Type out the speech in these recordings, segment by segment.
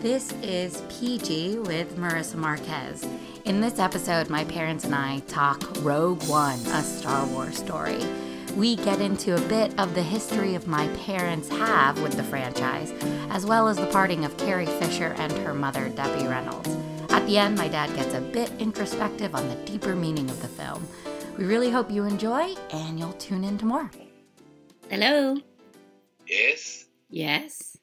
This is PG with Marissa Marquez. In this episode, my parents and I talk Rogue One, a Star Wars story. We get into a bit of the history of my parents have with the franchise, as well as the parting of Carrie Fisher and her mother, Debbie Reynolds. At the end, my dad gets a bit introspective on the deeper meaning of the film. We really hope you enjoy, and you'll tune in to more. Hello. Yes. Yes.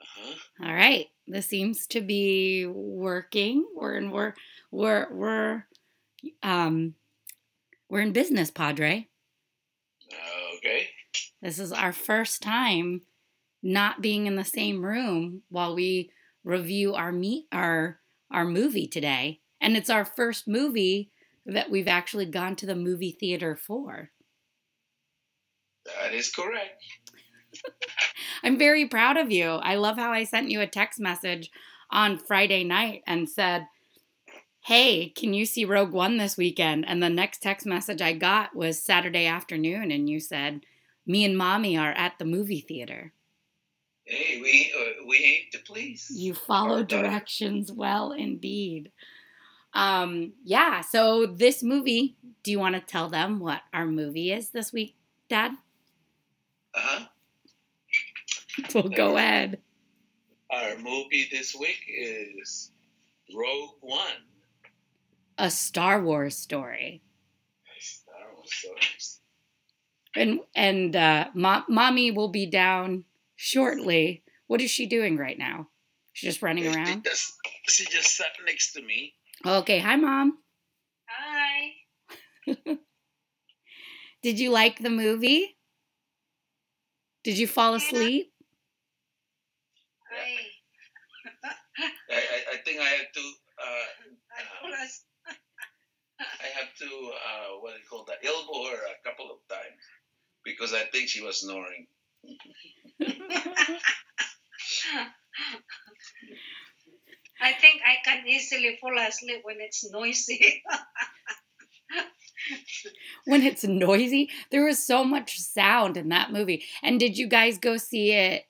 Uh-huh. All right. This seems to be working. We're in we're we're we're um we're in business, Padre. Okay. This is our first time not being in the same room while we review our meet our our movie today. And it's our first movie that we've actually gone to the movie theater for. That is correct. I'm very proud of you. I love how I sent you a text message on Friday night and said, Hey, can you see Rogue One this weekend? And the next text message I got was Saturday afternoon, and you said, Me and mommy are at the movie theater. Hey, we uh, we aim to please. You follow daughter. directions well, indeed. Um, yeah, so this movie, do you want to tell them what our movie is this week, Dad? Uh-huh. Well, go ahead. Our movie this week is Rogue One. A Star Wars story. Star Wars stories. And and uh, mo- mommy will be down shortly. What is she doing right now? She's just running She around. just, she just sat next to me. Okay, hi mom. Hi. Did you like the movie? Did you fall asleep? Hi. I, I, I think I have to uh, I told us. I have to uh, what do you call that elbow her a couple of times because I think she was snoring. I think I can easily fall asleep when it's noisy. when it's noisy. There was so much sound in that movie. And did you guys go see it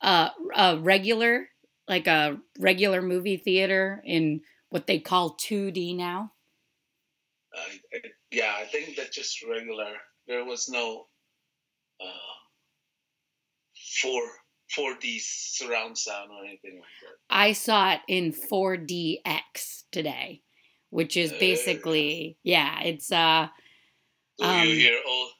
uh a regular like a regular movie theater in what they call 2D now? Uh, yeah, I think that just regular. There was no uh, four four D surround sound or anything like that. I saw it in 4DX today, which is Uh. basically yeah, it's uh So Um, you hear all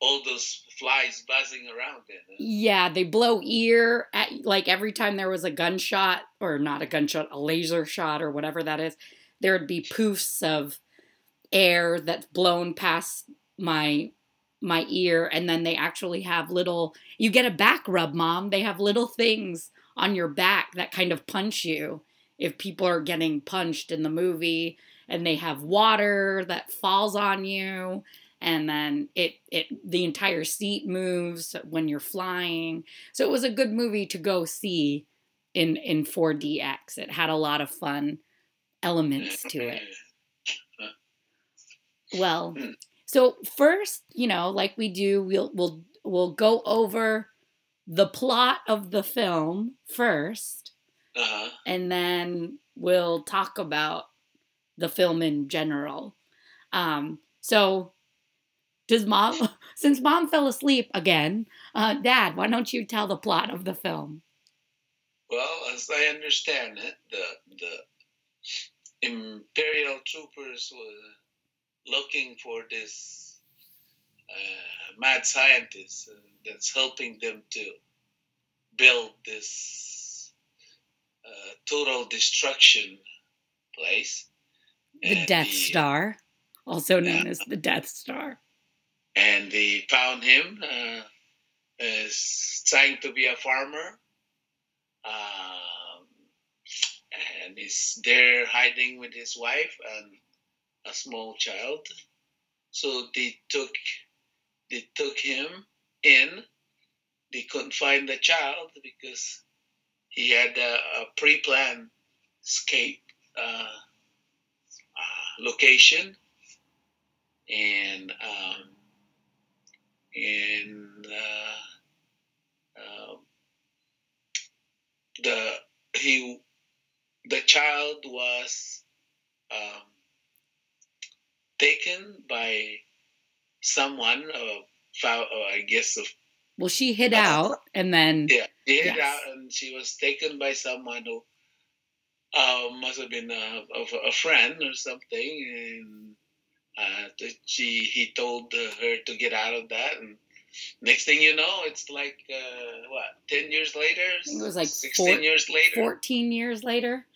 all those flies buzzing around then. huh? yeah, they blow ear at like every time there was a gunshot or not a gunshot, a laser shot or whatever that is, there would be poofs of air that's blown past my my ear and then they actually have little you get a back rub mom. They have little things on your back that kind of punch you if people are getting punched in the movie and they have water that falls on you and then it it the entire seat moves when you're flying. So it was a good movie to go see in in 4DX it had a lot of fun elements to it. Well, Hmm. So first, you know, like we do, we'll we'll we'll go over the plot of the film first, Uh-huh. and then we'll talk about the film in general. Um, so does mom since mom fell asleep again, uh, Dad, why don't you tell the plot of the film? Well, as I understand it, the the Imperial troopers were looking for this uh, mad scientist uh, that's helping them to build this uh, total destruction place. The And Death Star, also known as the Death Star. and they found him uh, as trying to be a farmer. Um, and he's there hiding with his wife and a small child. So they took they took him in. They couldn't find the child because he had a, a pre-planned escape uh, uh, location, and um, and uh, um, the he the child was um, taken by someone, uh, I guess, of Well, she hid Uh, out and then yeah, she hid Yes. out, and she was taken by someone who uh, must have been a, of a friend or something, and uh, she he told her to get out of that, and next thing you know, it's like uh, what ten years later, think it was like sixteen four- years later, 14 years later.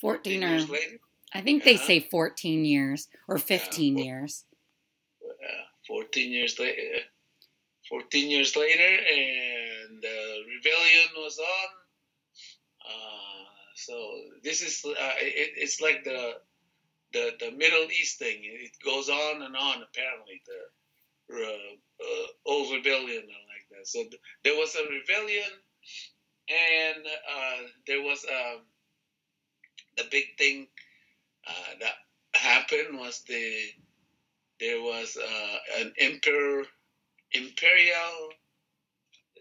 14 or years later, I think they say 14 years or 15 well- years. uh, fourteen years later. 14 years later, and the rebellion was on. Uh, so this is uh, it, it's like the the the Middle East thing. It goes on and on. Apparently, the uh, uh, old rebellion and like that. So th- there was a rebellion, and uh, there was um, the big thing uh, that happened was the there was uh, an imperial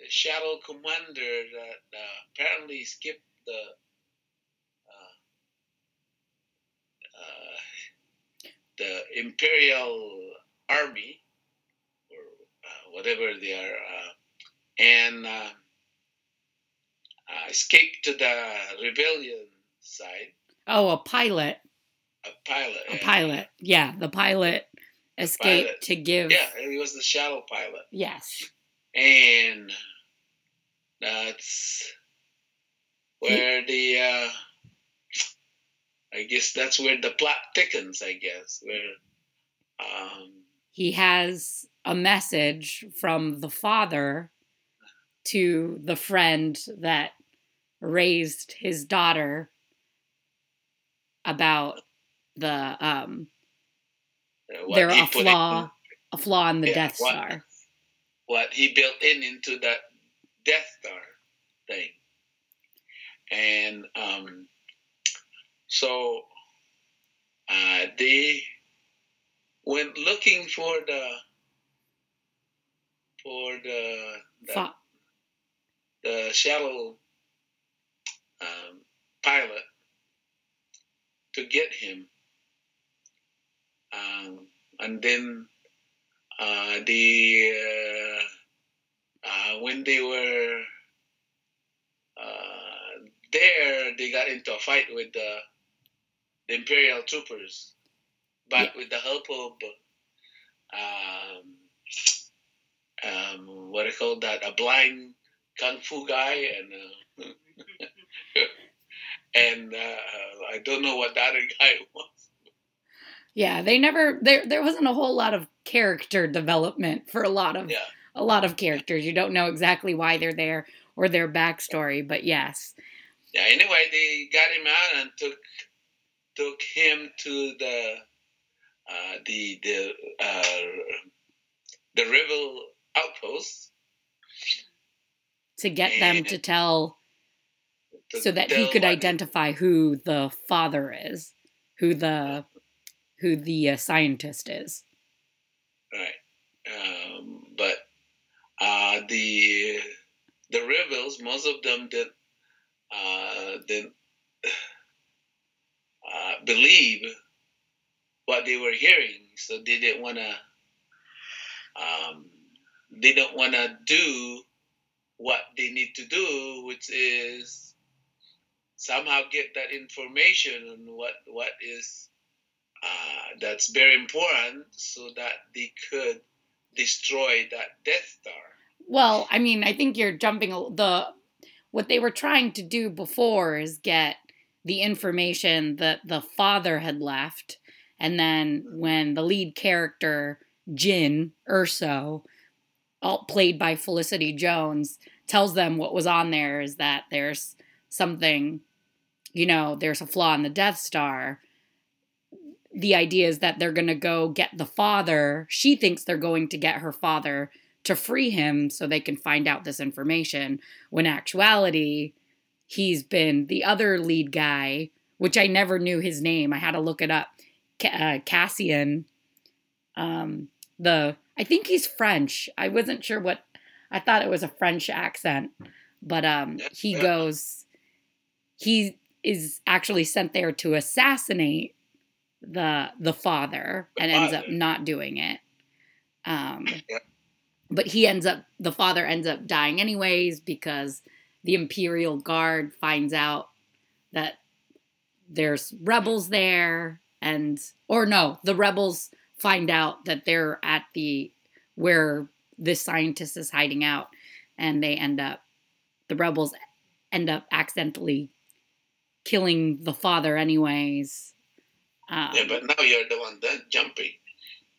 shadow commander that uh, apparently skipped the uh, uh, the imperial army or whatever they are and escaped to the rebellion side Oh, a pilot. A pilot A pilot. Yeah, the pilot escaped pilot. to give yeah he was the shadow pilot Yes. and that's where the uh, I guess that's where the plot thickens. I guess where um, He has a message from the father to the friend that raised his daughter about the um what there he a flaw in- a flaw in the Yeah, Death what- Star. what he built in into that Death Star thing, and um, so uh, they went looking for the for the the, Fa- the um, pilot to get him. Um, and then uh, the uh, uh, when they were uh, there, they got into a fight with the, the Imperial troopers, but Yeah. with the help of um, um, what I call that a blind kung fu guy and uh, and uh, I don't know what the other guy was. Yeah, they never there there wasn't a whole lot of character development for a lot of Yeah. a lot of characters. You don't know exactly why they're there or their backstory, but yes. Yeah. Anyway, they got him out and took took him to the uh, the the uh, the rebel outpost To get them to tell to so that he could identify who the father is, who the who the uh, scientist is. Right. Um, but uh, the the rebels, most of them did uh, didn't uh, believe what they were hearing, so they didn't want to. Um, they don't want to do what they need to do, which is somehow get that information on what what is uh, that's very important so that they could destroy that Death Star. Well, I mean, I think you're jumping the what they were trying to do before is get the information that the father had left and then when the lead character Jyn Erso all played by Felicity Jones tells them what was on there is that there's something you know, there's a flaw in the Death Star. The idea is that they're going to go get the father. She thinks they're going to get her father to free him so they can find out this information when actuality he's been the other lead guy which i never knew his name. I had to look it up. Uh, cassian um the i think he's french. I wasn't sure what i thought it was a french accent but um he goes he is actually sent there to assassinate the the father The and ends up not doing it. Um, Yeah. But he ends up the father ends up dying anyways because the Imperial Guard finds out that there's rebels there and or no, the rebels find out that they're at the where this scientist is hiding out and they end up the rebels end up accidentally killing the father anyways. Um, Yeah, but now you're the one that jumping.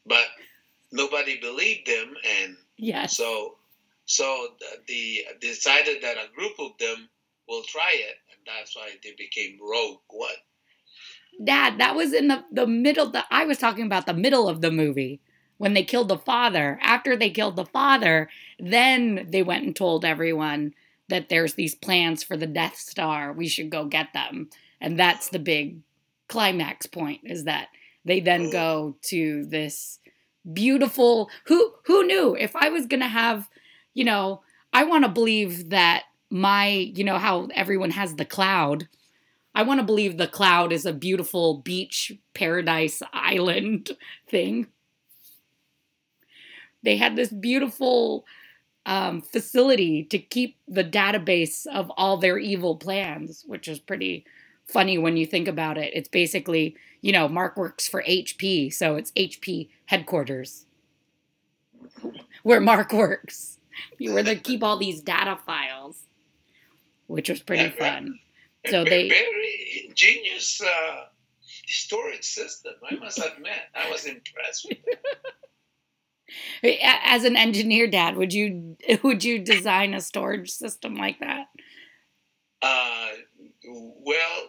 But nobody believed them, and yes. so so the, the decided that a group of them will try it, and that's why they became Rogue One. Dad, that was in the, the middle the I was talking about the middle of the movie when they killed the father. After they killed the father, then they went and told everyone that there's these plans for the Death Star. We should go get them. And that's the big climax point is that they then go to this beautiful who who knew? If I was going to have, you know, I want to believe that my, you know how everyone has the cloud. I want to believe the cloud is a beautiful beach paradise island thing. They had this beautiful um, facility to keep the database of all their evil plans, which is pretty funny when you think about it. It's basically, you know, Mark works for HP, so it's HP headquarters where Mark works, You where they keep all these data files, which was pretty fun. So they- very ingenious uh, storage system. I must admit, I was impressed. With it. As an engineer, Dad, would you would you design a storage system like that? Uh, well,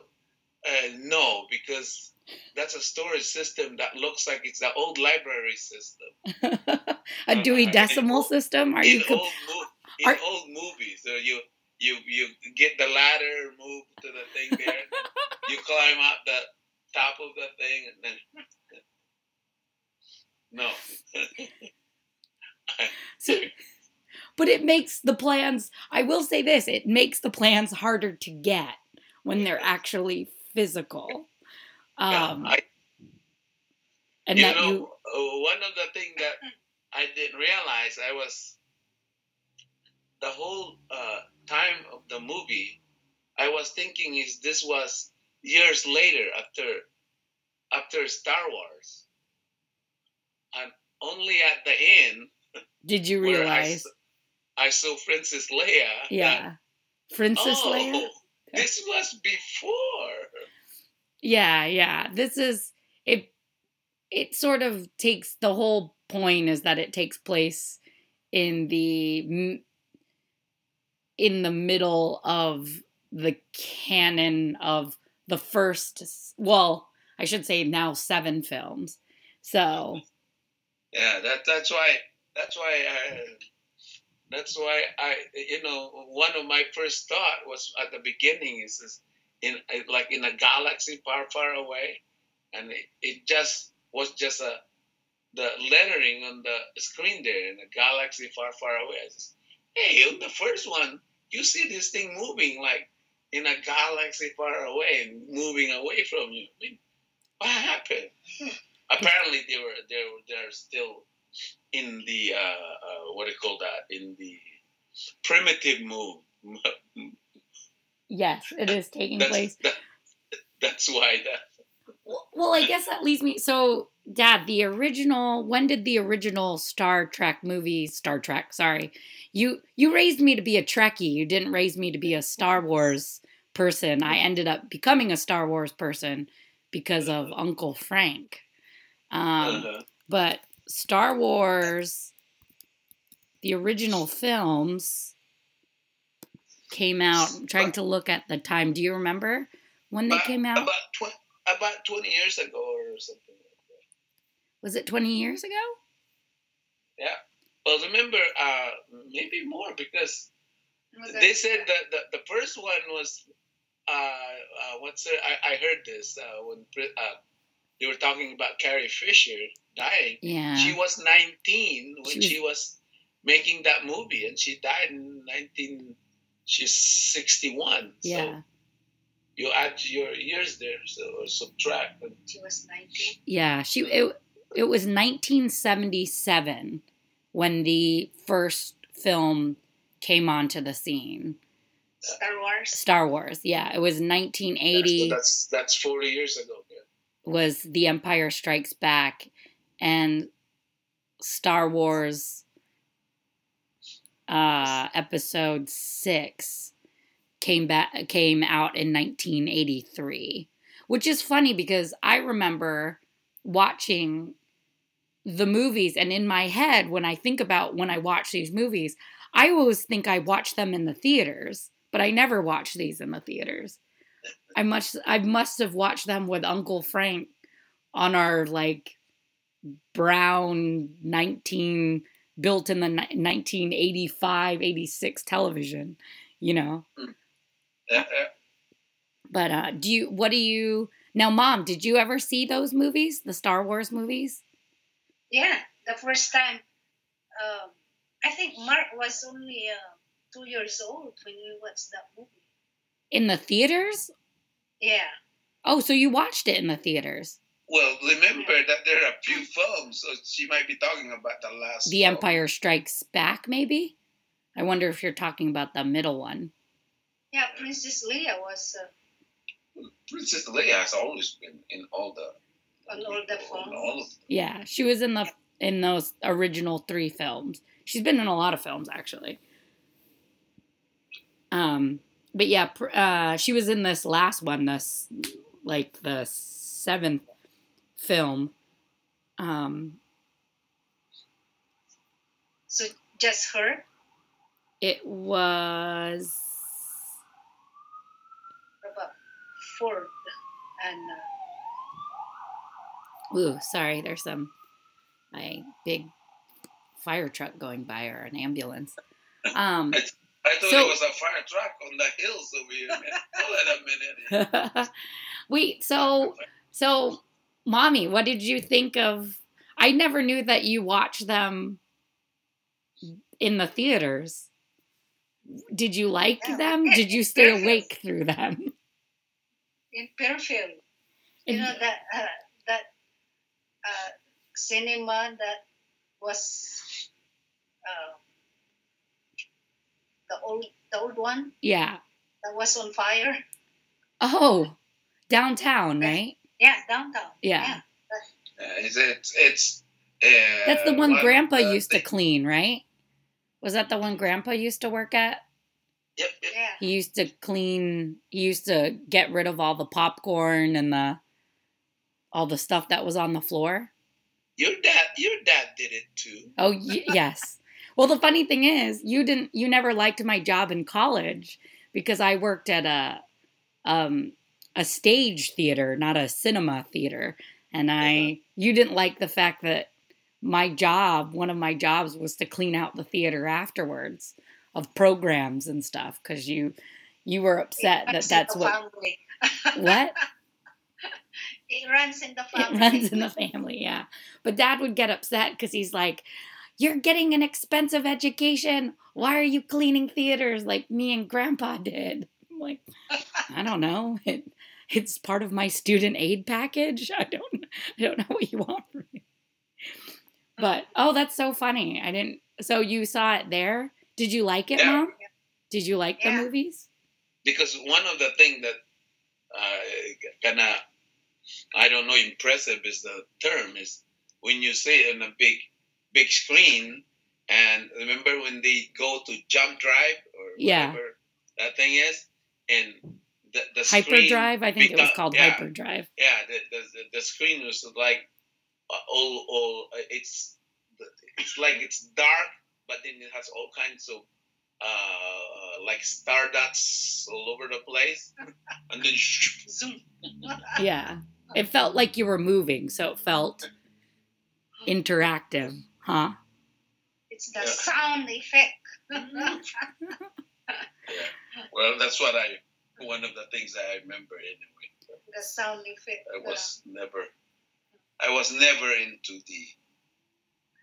uh, no, because that's a storage system that looks like it's the old library system. a Dewey Uh, Decimal in- system? Are in you? old mo- in are- old movies, so you you you get the ladder, move to the thing there, you climb up the top of the thing, and then no. so, but it makes the plans. I will say this: it makes the plans harder to get when they're actually physical. Yeah, Um, I, and you that know, you uh, one of the things that I didn't realize, I was the whole uh, time of the movie, I was thinking is this was years later after after Star Wars, and only at the end did you realize I, I saw Princess Leia. Yeah, Princess oh, Leia. This was before. Yeah, yeah. This is it it sort of takes the whole point is that it takes place in the in the middle of the canon of the first well, I should say now 7 films. So, Yeah, that that's why that's why I that's why I you know one of my first thought was at the beginning is this in like in a galaxy far far away, and it, it just was just a the lettering on the screen there in a galaxy far far away. I just, hey, on the first one you see this thing moving like in a galaxy far away and moving away from you. I mean, what happened? Hmm. Apparently they were they're they're still in the uh, uh, what do you call that? In the primitive move. yes, it is taking That's place that, that's why that. Well- Well, I guess that leads me. So, Dad, the original. When did the original Star Trek movie? Star Trek. Sorry, you you raised me to be a Trekkie. You didn't raise me to be a Star Wars person. I ended up becoming a Star Wars person because of Uncle Frank. Um, uh, but Star Wars, the original films came out. I'm trying to look at the time. Do you remember when they about, came out? about tw- about twenty years ago or something. like Was it 20 years ago? Yeah. Well, remember, uh, maybe more because they said that the, the first one was uh, uh, what's it? I, I heard this uh, when uh, they were talking about Carrie Fisher dying. Yeah. She was 19 when She she was- was, making that movie, and she died in 19. She's 61. yeah. So you add add your years there, so or subtract. And She was 19. Yeah, she it, it was 1977 when the first film came onto the scene. Star Wars. Star Wars. Yeah, it was yeah, so 1980 that's that's forty years ago. Was The Empire Strikes Back and Star Wars uh episode 6 came back came out in 1983 which is funny because i remember watching the movies and in my head when i think about when i watch these movies i always think i watch them in the theaters but i never watch these in the theaters i must i must have watched them with uncle frank on our like brown 19 built in the ni- 1985 86 television you know Yeah, yeah. but uh do you what do you now mom did you ever see those movies the star wars movies Yeah, the first time. Um, I think Mark was only uh, two years old when we watched that movie. In the theaters Yeah. oh so you watched it in the theaters Well, remember that there are a few films, so she might be talking about the last. the film. empire strikes back maybe i wonder if you're talking about the middle one Yeah, Princess Leia was uh, Princess Leia has always been in all the on all the films. all of yeah she was in the in those original three films she's been in a lot of films actually um but yeah uh she was in this last one this like the seventh film um So just her. it was about Ford and uh, ooh sorry there's some a big fire truck going by or an ambulance um I thought So- it was a fire truck on the hills over here. Man. Hold on a minute. wait so so mommy what did you think of i never knew that you watched them in the theaters did you like Yeah. them did you stay Yes. awake through them in Fairfield. You know that uh, that uh, cinema that was uh, the old the old one yeah that was on fire. oh downtown right Yeah, downtown. Yeah. Uh, it's it's, it's uh, that's the one grandpa uh, used to they- clean right was that the one grandpa used to work at Yep, yep. Yeah. He used to clean. He used to get rid of all the popcorn and the all the stuff that was on the floor. Your dad, your dad did it too. Oh y- yes. Well, the funny thing is, you didn't. You never liked my job in college because I worked at a um a stage theater, not a cinema theater, and I you didn't like the fact that my job, one of my jobs, was to clean out the theater afterwards of programs and stuff because you you were upset that that's what what It runs in the family. it runs in the family yeah but dad would get upset because he's like you're getting an expensive education. Why are you cleaning theaters like me and grandpa did? I'm like i don't know. It, it's part of my student aid package. I don't i don't know what you want from me. But oh that's so funny. I didn't so you saw it there? Did you like it Yeah. mom? Did you like Yeah. the movies? Because one of the things that uh, kind of I don't know impressive is the term is when you see it on a big big screen and remember when they go to jump drive or Yeah. whatever that thing is? And the, the screen hyperdrive? I think it was called yeah, hyperdrive. Yeah the, the, the, the screen was like uh, all all uh, it's it's like it's dark but then it has all kinds of uh like star dots all over the place. And then Zoom. yeah. It felt like you were moving so it felt interactive huh It's the Yeah. sound effect. well that's what i one of the things that i remember anyway the sound effect. i was never i was never into the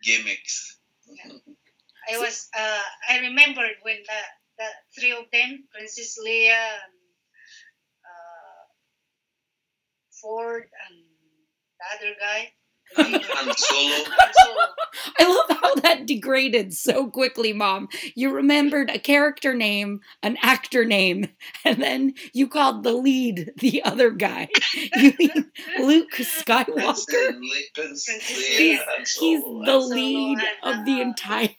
gimmicks I was. Uh, I remembered when the the three of them, Princess Leia, and, uh, Ford and the other guy. Han Solo. Han I love how that degraded so quickly, Mom. You remembered a character name, an actor name, and then you called the lead the other guy. You mean Luke Skywalker? Prince Le- Prince He's- He's the lead of the entire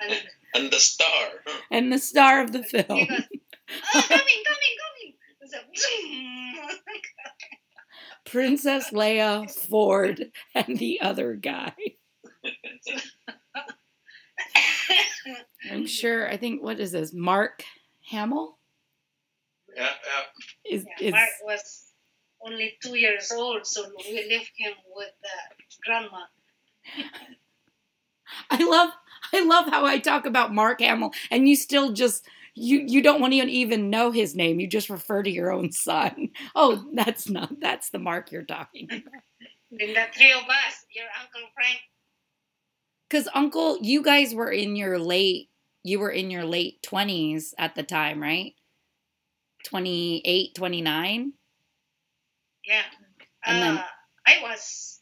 And and the star. and the star of the film. oh, coming, coming, coming. It's a- Princess Leia, Ford, and the other guy. I'm sure. I think what is this? Mark Hamill Yeah, yeah. is Yeah, is Mark was only two years old, so we left him with the grandma. I love I love how I talk about Mark Hamill and you still just you you don't want to even know his name. You just refer to your own son. Oh, that's not that's the Mark you're talking about. Then the three of us, your Uncle Frank, Cuz uncle, you guys were in your late you were in your late 20s at the time, right? 28, 29? yeah. And then- uh, I was,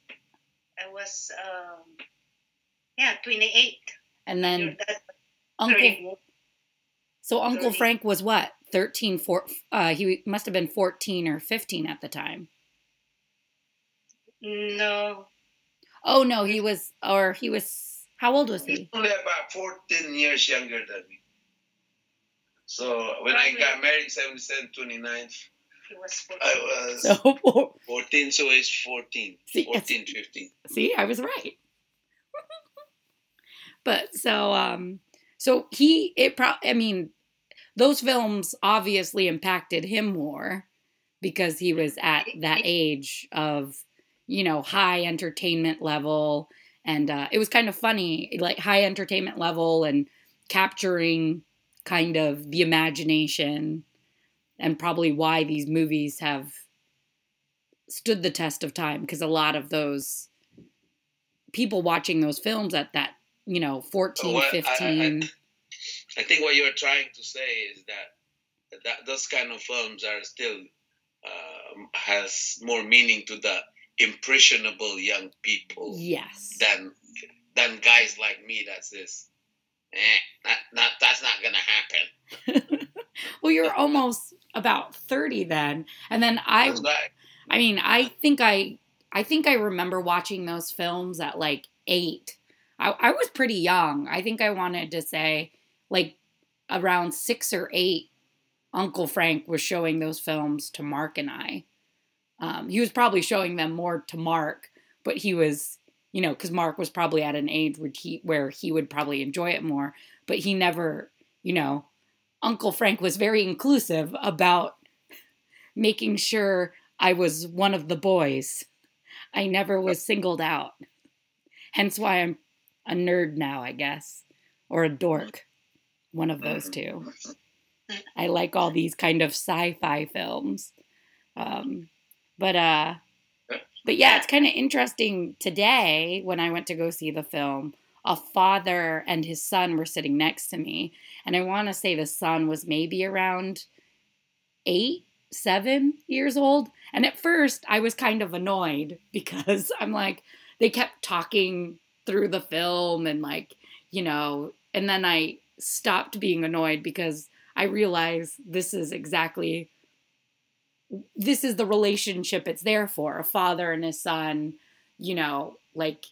I was, um, yeah, 28. And then uncle 31. So Uncle 30. Frank was what? 13 four, uh he must have been 14 or 15 at the time. No, Oh no, he was or he was how old was He's he? only about 14 years younger than me. So when I got married, 77, 29, he was 14. I was So 14, so it's 14. See, it's- 14, 15. See, I was right. but so um so he it pro I mean those films obviously impacted him more because he was at that age of you know high entertainment level. And uh, it was kind of funny like high entertainment level and capturing kind of the imagination and probably why these movies have stood the test of time. Because a lot of those people watching those films at that you know 14 Well, I- I- 15 I think what you're trying to say is that, that those kind of films are still um, has more meaning to the impressionable young people yes than than guys like me that says, eh, not, not, that's not gonna happen. well you're almost about 30 then and then i right. i mean i think i i think i remember watching those films at like eight i, I was pretty young i think i wanted to say like around six or eight uncle frank was showing those films to mark and i um, he was probably showing them more to mark but he was you know because mark was probably at an age where he where he would probably enjoy it more but he never you know Uncle Frank was very inclusive about making sure I was one of the boys. I never was singled out. Hence why I'm a nerd now, I guess, or a dork. One of those two. I like all these kind of sci-fi films. Um, but uh but yeah, it's kind of interesting today when I went to go see the film. A father and his son were sitting next to me, and I want to say the son was maybe around eight, seven years old. And at first, I was kind of annoyed because I'm like, they kept talking through the film and like, you know, and then I stopped being annoyed because I realized this is exactly this is the relationship it's there for a father and his son, you know, like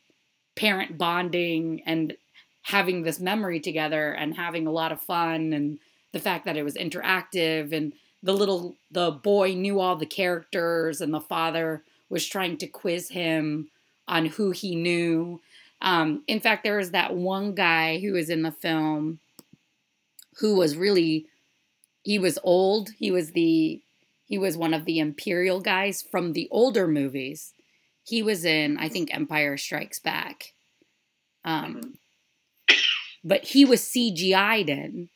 parent bonding and having this memory together and having a lot of fun and the fact that it was interactive and the little the boy knew all the characters and the father was trying to quiz him on who he knew. Um, in fact there was that one guy who was in the film who was really he was old. He was the he was one of the imperial guys from the older movies. He was in i think empire strikes back. Um, mm-hmm. but he was cgi'd in.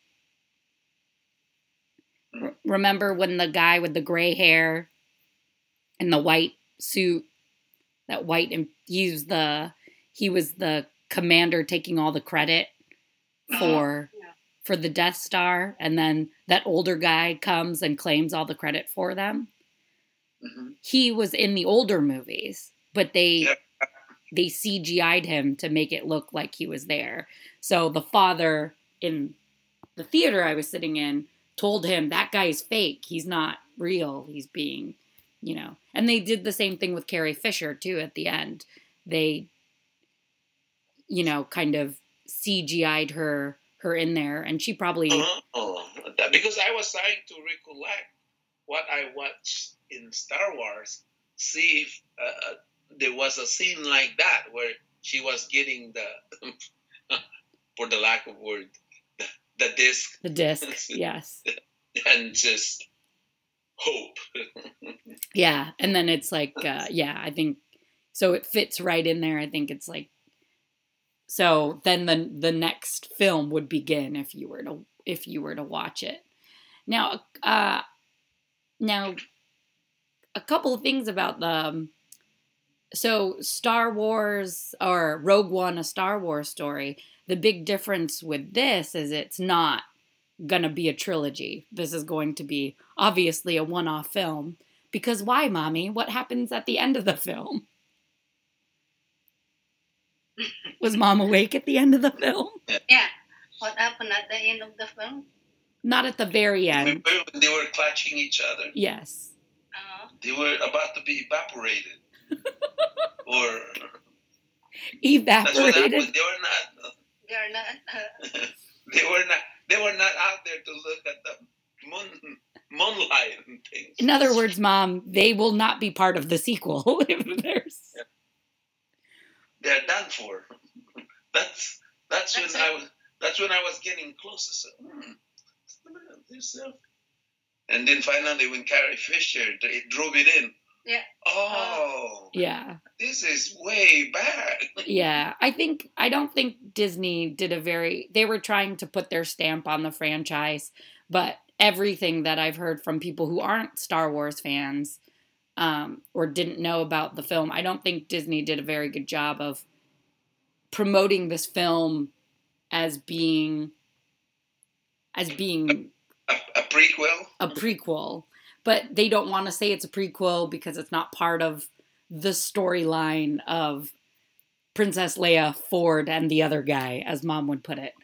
Mm-hmm. R- remember when the guy with the gray hair and the white suit that white and he was the he was the commander taking all the credit uh-huh. for Yeah. For the Death Star, and then that older guy comes and claims all the credit for them. Mhm. He was in the older movies, but they Yeah. they CGI'd him to make it look like he was there. So the father in the theater I was sitting in told him that guy's fake. He's not real. He's being, you know. And they did the same thing with Carrie Fisher too at the end. They you know, kind of CGI'd her her in there and she probably Oh, because I was trying to recollect what I watched in Star Wars, see if uh, there was a scene like that where she was getting the, for the lack of word, the, the disc the disc. yes. and just hope. Yeah, and then it's like, uh, yeah, I think so. It fits right in there. I think it's like, so then the the next film would begin if you were to if you were to watch it. Now, uh, now, a couple of things about the. So Star Wars or Rogue One, a Star Wars story. The big difference with this is it's not gonna be a trilogy. This is going to be obviously a one-off film. Because why, mommy? What happens at the end of the film? Was mom awake at the end of the film? Yeah. What happened at the end of the film? Not at the very end. Remember they were clutching each other? Yes. Uh, They were about to be evaporated. or that's what Evaporated. They were not. they are not. Uh, They were not. They were not out there to look at the moon, moonlight and things. In other words, mom, they will not be part of the sequel if there's they're done for. That's that's, That's when it. I was. That's when I was getting closer. So, hmm, this, uh, and then finally, when Carrie Fisher they drove it in. Yeah. Oh, yeah. this is way back. Yeah, I think I don't think Disney did a very they were trying to put their stamp on the franchise, but everything that I've heard from people who aren't Star Wars fans um, or didn't know about the film, I don't think Disney did a very good job of promoting this film as being as being A, a prequel. a prequel, but they don't want to say it's a prequel because it's not part of the storyline of Princess Leia, Ford, and the other guy, as mom would put it.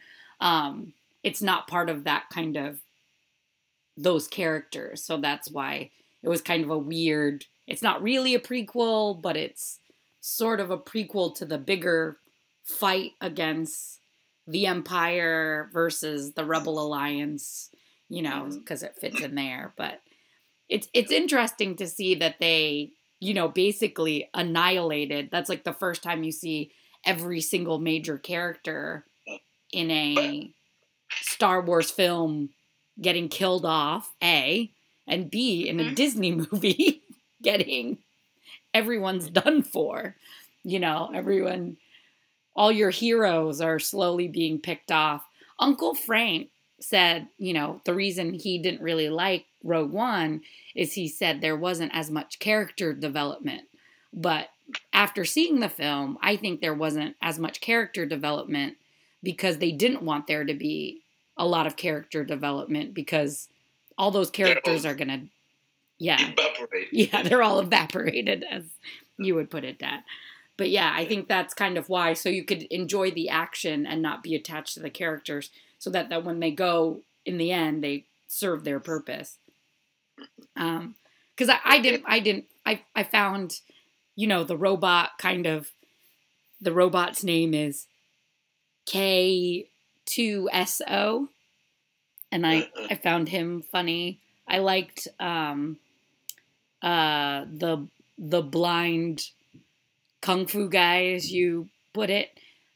Um, it's not part of that kind of those characters, so that's why it was kind of a weird. It's not really a prequel, but it's sort of a prequel to the bigger fight against the Empire versus the Rebel Alliance you know, mm-hmm. because it fits in there. But it's it's interesting to see that they, you know, basically annihilated. That's like the first time you see every single major character in a Star Wars film getting killed off. A and B in a Mhm. Disney movie getting everyone's done for. You know, everyone, all your heroes are slowly being picked off. Uncle Frank said, you know, the reason he didn't really like Rogue One is he said there wasn't as much character development. But after seeing the film, I think there wasn't as much character development because they didn't want there to be a lot of character development because all those characters all- are to, yeah. Evaporate. Yeah, they're all evaporated, as you would put it, Dad. But yeah, I think that's kind of why. So you could enjoy the action and not be attached to the characters, so that, that when they go in the end, they serve their purpose. Um, because I, I didn't, I didn't, I, I found, you know, the robot kind of, the robot's name is K2SO, and I, I found him funny. I liked, um, uh the the blind kung fu guy as you put it.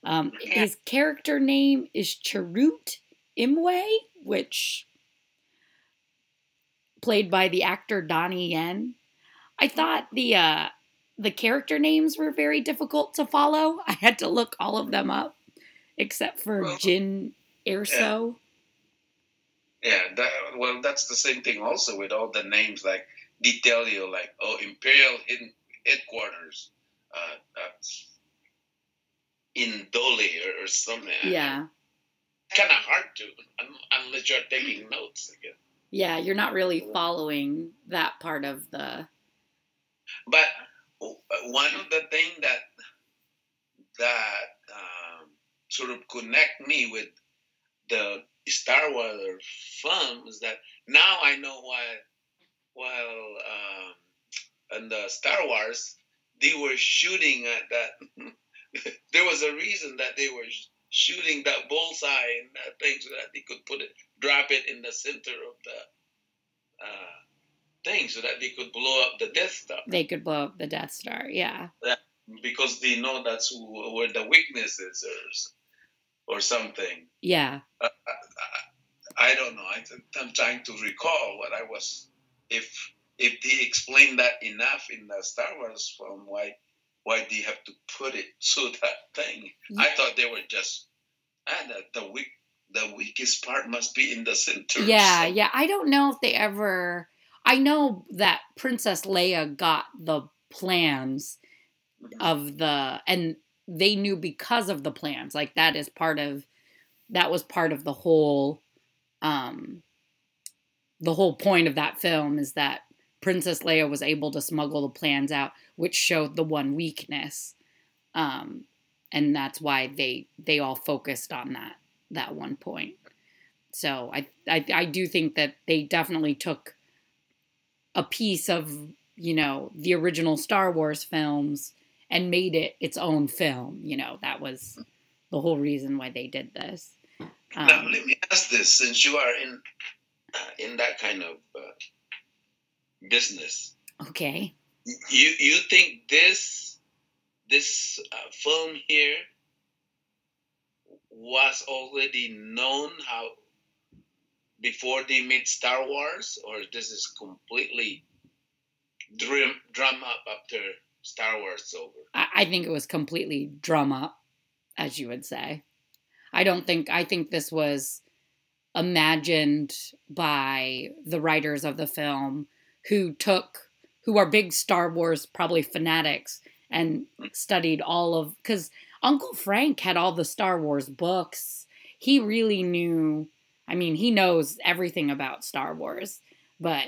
Um Yeah. his character name is Chirrut Îmwe which played by the actor Donnie Yen. I thought the uh the character names were very difficult to follow. I had to look all of them up except for Jyn Erso. Yeah, that, well, that's the same thing also with all the names. Like you, like, oh, Imperial Hidden Headquarters, uh, uh, in Dole or, or something. yeah kind of hard to unless you're taking notes. Again. Yeah, you're not really following that part of the. But one of the things that that um, sort of connect me with the Star Wars film is that now I know why. Well, um, in the Star Wars, they were shooting at that. there was a reason that they were shooting that bullseye and that thing so that they could put it, drop it in the center of the uh, thing so that they could blow up the Death Star. They could blow up the Death Star, yeah. That, because they know that's who, where the weaknesses or, or something. Yeah. Uh, I, don't know. I, I'm trying to recall what I was. If if they explained that enough in the Star Wars film, why why do you have to put it so that thing? Yeah. I thought they were just ah, the, the weak the weakest part must be in the center. Yeah, so. yeah. I don't know if they ever I know that Princess Leia got the plans mm-hmm. of the and they knew because of the plans. Like that is part of that was part of the whole um the whole point of that film is that Princess Leia was able to smuggle the plans out, which showed the one weakness. Um and that's why they they all focused on that that one point. So I I, I do think that they definitely took a piece of you know the original Star Wars films and made it its own film. You know that was the whole reason why they did this. Um, now let me ask this: since you are in uh, in that kind of uh, business, okay, you you think this this uh, film here was already known how before they made Star Wars, or this is completely drum drum up after Star Wars is over? I, I think it was completely drum up, as you would say. I don't think I think this was imagined by the writers of the film who took who are big Star Wars probably fanatics and studied all of because Uncle Frank had all the Star Wars books. He really knew I mean, he knows everything about Star Wars, but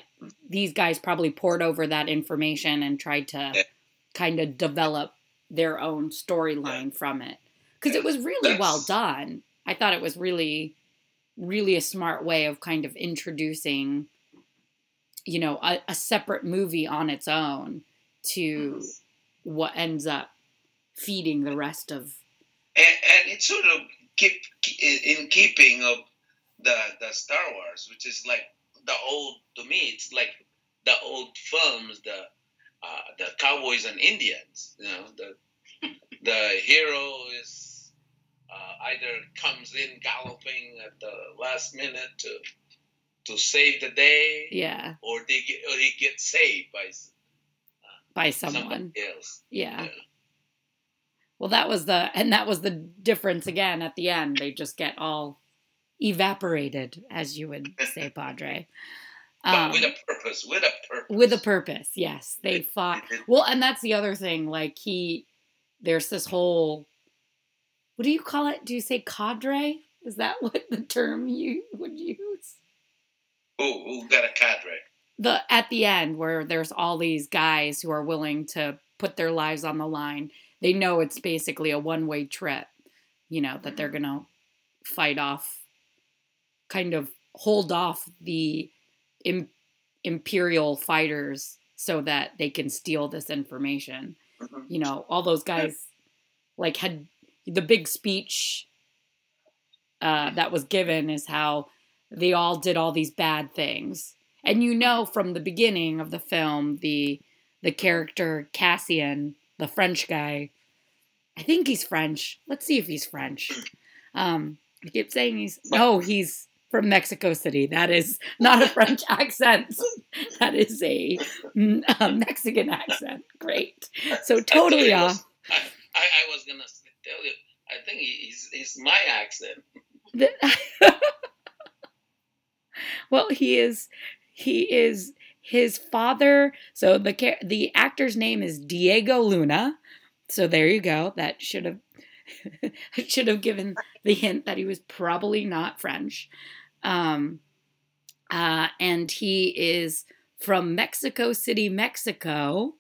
these guys probably poured over that information and tried to kind of develop their own storyline yeah. from it. Because it was really well done. I thought it was really, really a smart way of kind of introducing, you know, a, a separate movie on its own to mm-hmm. what ends up feeding the rest of. And, and it sort of keep in keeping of the the Star Wars, which is like the old to me, it's like the old films, the uh, the cowboys and Indians. You know, the the hero is either comes in galloping at the last minute to to save the day, yeah, or they get or he gets saved by uh, by someone else, yeah. yeah. Well, that was the and that was the difference again at the end. They just get all evaporated, as you would say, Padre. Um, with a purpose, with a purpose. With a purpose, yes. They fought. Well, and that's the other thing. Like, he, there's this whole, what do you call it? Do you say cadre? Is that what the term you would use? Who, who got a cadre? The, at the end, where there's all these guys who are willing to put their lives on the line. They know it's basically a one way trip, you know, that they're mm-hmm. going to fight off kind of hold off the Im- imperial fighters so that they can steal this information. Mm-hmm. You know, all those guys like had the big speech uh, that was given is how they all did all these bad things. And you know from the beginning of the film, the the character Cassian, the French guy, I think he's French. Let's see if he's French. Um, I keep saying he's no, he's from Mexico City. That is not a French accent. That is a, a, Mexican accent. Great. So totally I off. I, I, was gonna tell you. I think he's he's my accent. well, he is. He is his father. So the the actor's name is Diego Luna. So there you go. That should have should have given the hint that he was probably not French. Um, uh, and he is from Mexico City, Mexico.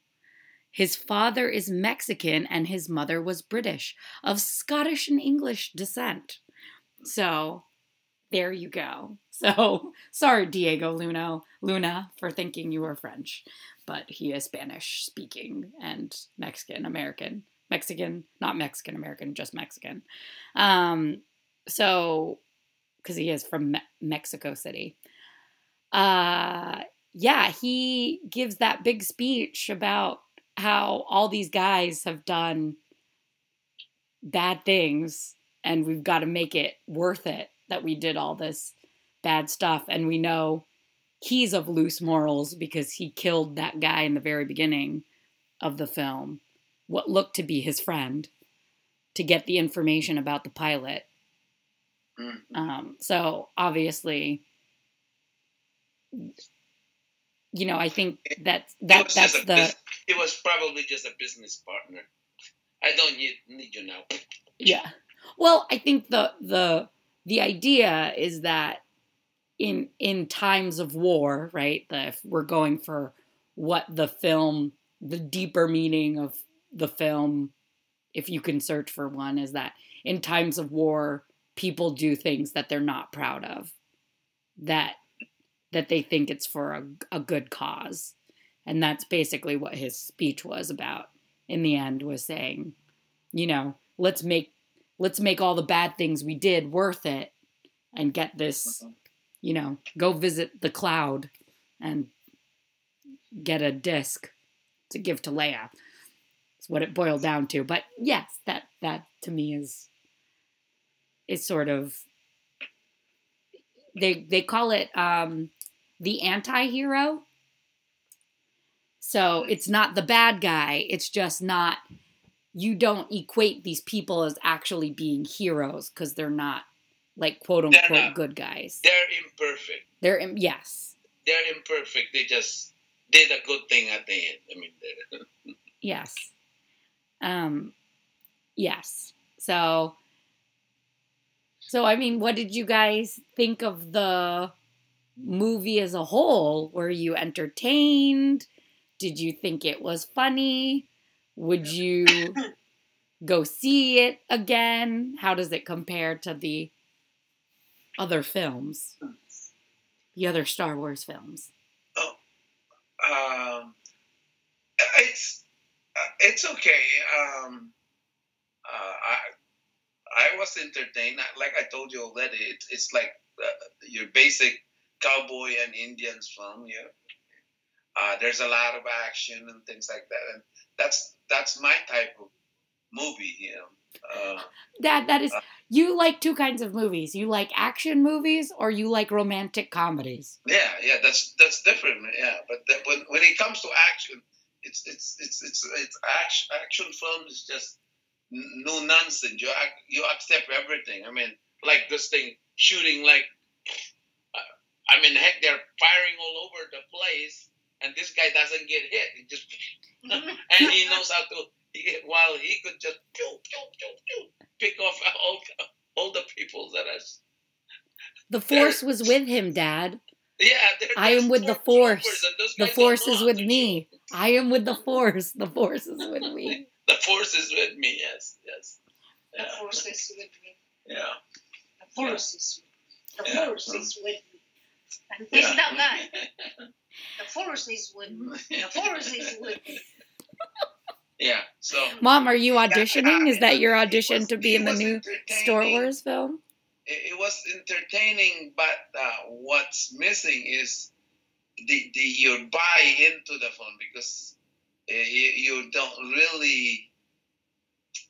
His father is Mexican and his mother was British, of Scottish and English descent. So there you go. So sorry, Diego Luna, Luna, for thinking you were French, but he is Spanish speaking and Mexican American. Mexican, not Mexican American, just Mexican. Um, so, because he is from Me- Mexico City. Uh, yeah, he gives that big speech about how all these guys have done bad things and we've got to make it worth it that we did all this bad stuff. And we know he's of loose morals because he killed that guy in the very beginning of the film what looked to be his friend to get the information about the pilot. Mm-hmm. Um, so obviously, you know, I think that that that's the. it was probably just a business partner. I don't need need you now. Yeah, well, I think the the the idea is that in in times of war, right? That if we're going for what the film, the deeper meaning of the film, if you can search for one, is that in times of war, people do things that they're not proud of, that that they think it's for a, a good cause, and that's basically what his speech was about. In the end, was saying, you know, let's make let's make all the bad things we did worth it, and get this, you know, go visit the cloud, and get a disc to give to Leia It's what it boiled down to. But yes, that that to me is is sort of they they call it um, the anti-hero. So it's not the bad guy. It's just not you don't equate these people as actually being heroes because they're not like quote unquote good guys. They're imperfect. They're Im- yes. They're imperfect. They just did a good thing at the end. I mean, yes. Um, yes. So, so I mean, what did you guys think of the movie as a whole? Were you entertained? Did you think it was funny? Would you go see it again? How does it compare to the other films? The other Star Wars films? Oh, um, it's it's okay. Um, uh, I I was entertained. Like I told you already, it, it's like uh, your basic cowboy and Indians film. Yeah, uh, there's a lot of action and things like that, and that's that's my type of movie. You know. Uh, that that is uh, you like two kinds of movies. You like action movies or you like romantic comedies. Yeah, yeah, that's that's different. Yeah, but that, when when it comes to action, it's it's it's it's it's action action film is just no nonsense. You you accept everything. I mean, like this thing shooting like. I mean, heck, they're firing all over the place, and this guy doesn't get hit. He just and he knows how to. He, while he could just pew, pew, pew, pew, pick off all all the people that has. The force was with him, Dad. Yeah, I am with the force. The force is with me. I am with the force. The force is with me. the force is with me. Yes, yes. Yeah. The force is with me. Yeah. The force is. With me. The yeah. force is with me. And he's yeah. that guy. The forest is with me. The forest is with me. Yeah. So. Mom, are you auditioning? Is that your audition was, to be in the new Star Wars film? it, was entertaining, but uh, what's missing is the, the your buy into the film because uh, you, you, don't really,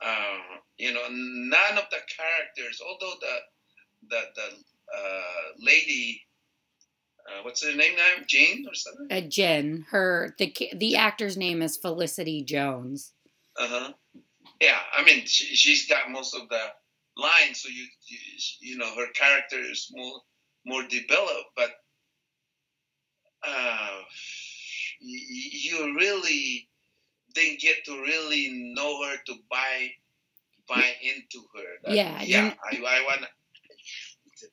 uh, you know, none of the characters, although the the the uh, lady. Uh, what's her name now? Jane or something? Uh, Jen. Her the the actor's name is Felicity Jones. Uh huh. Yeah, I mean she, she's got most of the line, so you, you you know her character is more more developed, but uh, you, you really didn't get to really know her to buy buy into her. That, Yeah, yeah. I, I want.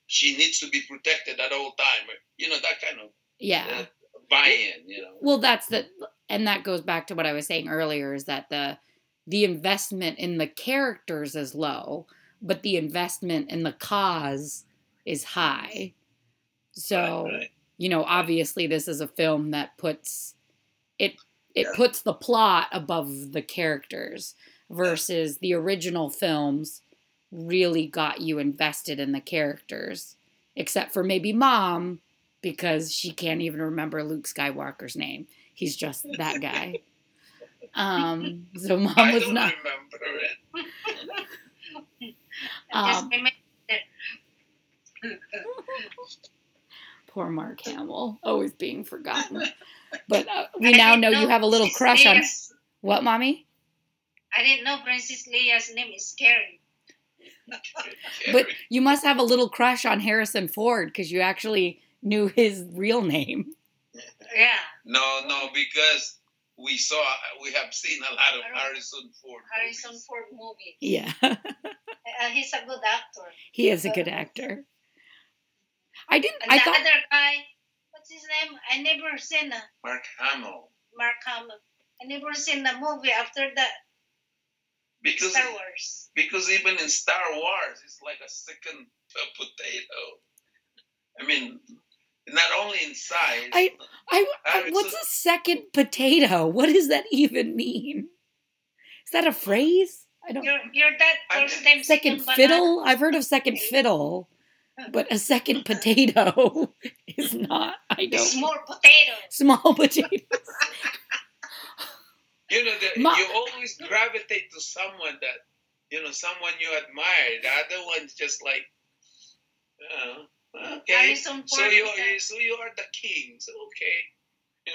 She needs to be protected at all time. You know that kind of yeah. uh, buy-in. You know. Well, that's the and that goes back to what I was saying earlier is that the the investment in the characters is low, but the investment in the cause is high. So, Right, right. you know, obviously this is a film that puts it it Yeah. puts the plot above the characters versus the original films really got you invested in the characters except for maybe mom because she can't even remember Luke Skywalker's name. He's just that guy. Um so mom I was don't not remember it. Um, poor Mark Hamill always being forgotten. But uh, we I now didn't know you have a little Princess crush on Leia's- what, mommy? I didn't know Princess Leia's name is Carrie. But you must have a little crush on Harrison Ford because you actually knew his real name. Yeah, no, no, because we saw, we have seen a lot of Harrison Ford. Harrison movies. Ford movie. Yeah, Uh, he's a good actor. he is a good actor. I didn't. And I the thought. other guy, what's his name? I never seen A, Mark Hamill. Mark Hamill. I never seen the movie after that Because Star Wars. because even in Star Wars, it's like a second uh, potato. I mean, not only in size. I, I, I- what's a second potato? What does that even mean? Is that a phrase? I don't. You're you're that I- first time Second banana. fiddle? I've heard of second fiddle, but a second potato is not. I don't. Small potato. Small potatoes. you know, the, Ma- you always gravitate to someone that, you know, someone you admire. The other one's just like, uh, okay. So you, is so you are the king. So okay.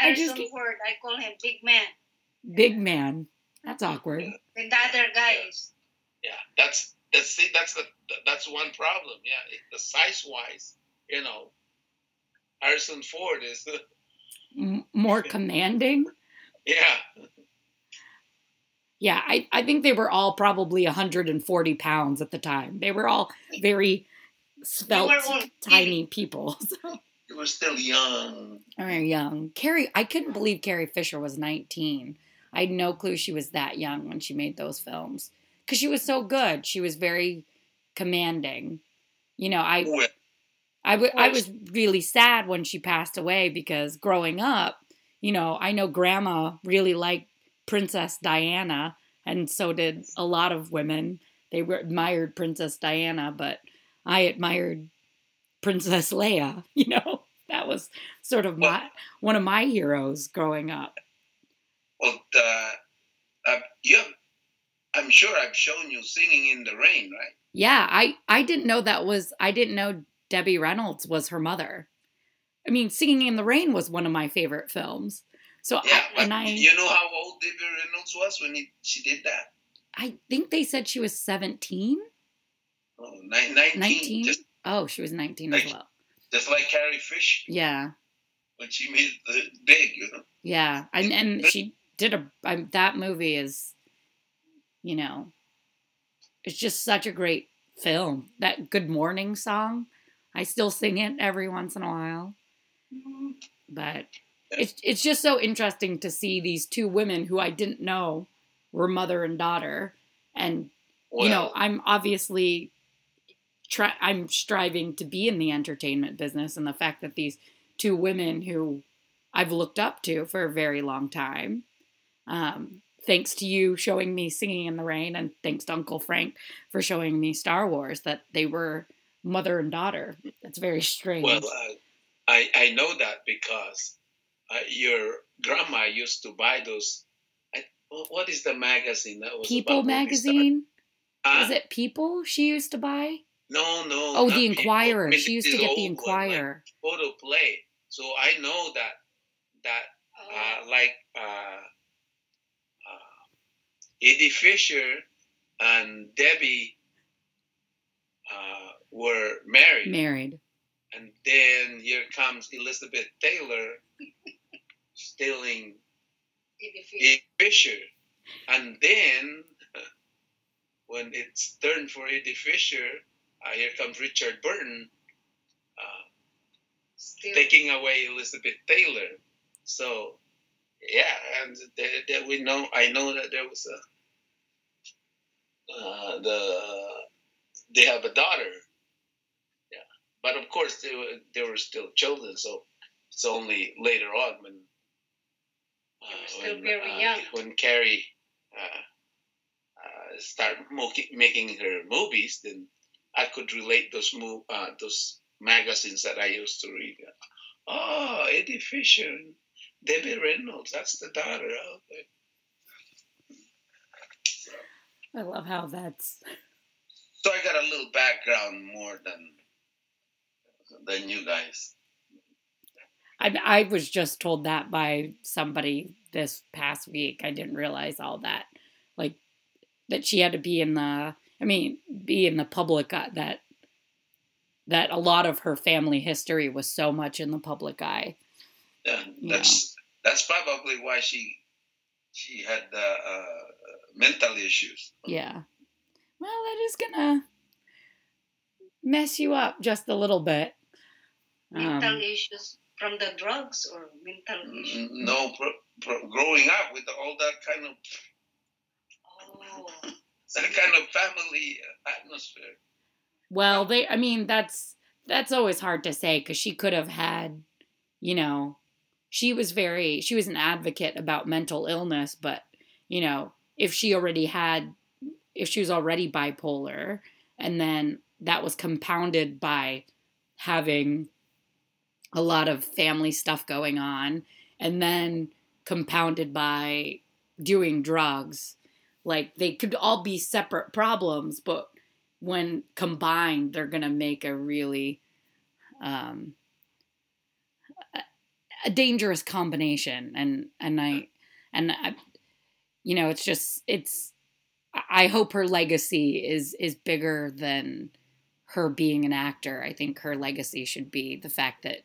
I just Harrison keep- Ford. I call him Big Man. Big man. That's awkward. And the other guys. is yeah, that's that's see, that's the that's one problem. Yeah, the size wise, you know, Harrison Ford is more commanding. yeah. Yeah, I, I think they were all probably 140 pounds at the time. They were all very svelte, tiny people. So, He was still young. very young. Carrie, I couldn't believe Carrie Fisher was 19. I had no clue she was that young when she made those films because she was so good. She was very commanding. You know, I Well, I, w- I was really sad when she passed away because growing up, you know, I know grandma really liked Princess Diana, and so did a lot of women. They were, admired Princess Diana, but I admired Princess Leia. You know, that was sort of my one of my heroes growing up. well, uh, uh, you. I'm sure I've shown you singing in the rain, right? Yeah, I I didn't know that was I didn't know Debbie Reynolds was her mother. I mean, Singing in the Rain was one of my favorite films. So Yeah, I, and I you know how old Debbie Reynolds was when he, she did that? I think they said she was 17, Oh, ni- 19, 19. Just, Oh, she was 19 as well. just like Carrie Fish Yeah. when she made the big, you know. Yeah. And and she did a I, that movie is you know it's just such a great film. That Good Morning song, I still sing it every once in a while. But it's it's just so interesting to see these two women who I didn't know were mother and daughter. And Well, you know i'm obviously try i'm striving to be in the entertainment business and the fact that these two women who i've looked up to for a very long time um, thanks to you showing me singing in the rain and thanks to uncle frank for showing me star wars that they were mother and daughter that's very strange well, uh, I I know that because uh, your grandma used to buy those. I, what is the magazine that was people about magazine Huh? was it people she used to buy No, no. oh the inquirer I mean, she used to get the old one, like inquirer photo play. So I know that that Oh, uh, like uh, uh, Eddie Fisher and Debbie uh, were married, married and then here comes Elizabeth Taylor stealing Eddie Fisher. Eddie Fisher. And then, when it's turned for Eddie Fisher, uh, here comes Richard Burton uh, taking away Elizabeth Taylor. So, yeah, and they, they, we know. I know that there was a uh, the they have a daughter. Yeah, but of course they were they were still children. So it's only later on when They were still when, very uh, young. when Carrie uh, uh, start mo- making her movies, then I could relate those mo- uh, those magazines that I used to read. Oh, Eddie Fisher, and Debbie Reynolds, that's the daughter. Okay. I love how that's. So I got a little background more than than you guys. I, I was just told that by somebody this past week. I didn't realize all that. Like, that she had to be in the, I mean, be in the public, eye- that, that a lot of her family history was so much in the public eye. Yeah, that's that's probably why she she had uh, uh, mental issues. Yeah. Well, that is gonna mess you up just a little bit. Mental Um, issues from the drugs or mental issues. No, pro, pro, growing up with all that kind of Oh, that kind of family atmosphere. Well, they I mean that's that's always hard to say cuz she could have had, you know, she was very she was an advocate about mental illness, but you know, if she already had if she was already bipolar and then that was compounded by having a lot of family stuff going on and then compounded by doing drugs like they could all be separate problems but when combined they're going to make a really um, a, dangerous combination and and i and I, you know it's just it's i hope her legacy is is bigger than her being an actor. I think her legacy should be the fact that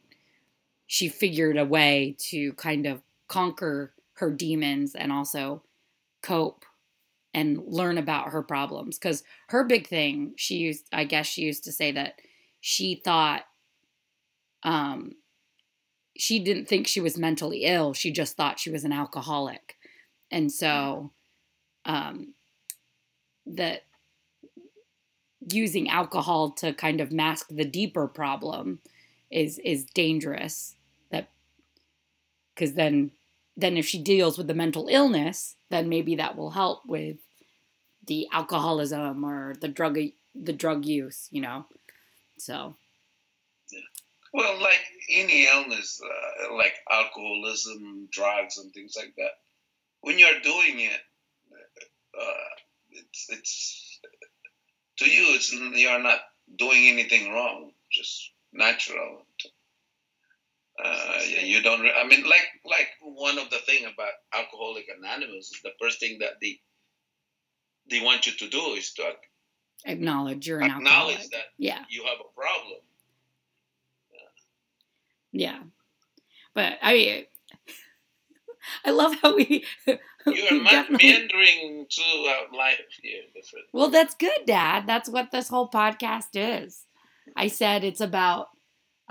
she figured a way to kind of conquer her demons and also cope and learn about her problems. Because her big thing she used i guess she used to say that she thought um she didn't think she was mentally ill she just thought she was an alcoholic. And so um that using alcohol to kind of mask the deeper problem is is dangerous because then then if she deals with the mental illness then maybe that will help with the alcoholism or the drug the drug use you know? So. Well, like any illness, uh, like alcoholism, drugs, and things like that, when you're doing it, uh, it's it's to you, it's you're not doing anything wrong, just natural. Uh, yeah, you don't. re- I mean, like like one of the thing about Alcoholic Anonymous is the first thing that they they want you to do is to acknowledge you're an acknowledge alcoholic that yeah you have a problem. yeah but i mean i love how we You're we ma- definitely- meandering to uh, life here. Different. Well, that's good, Dad. That's what this whole podcast is. I said it's about,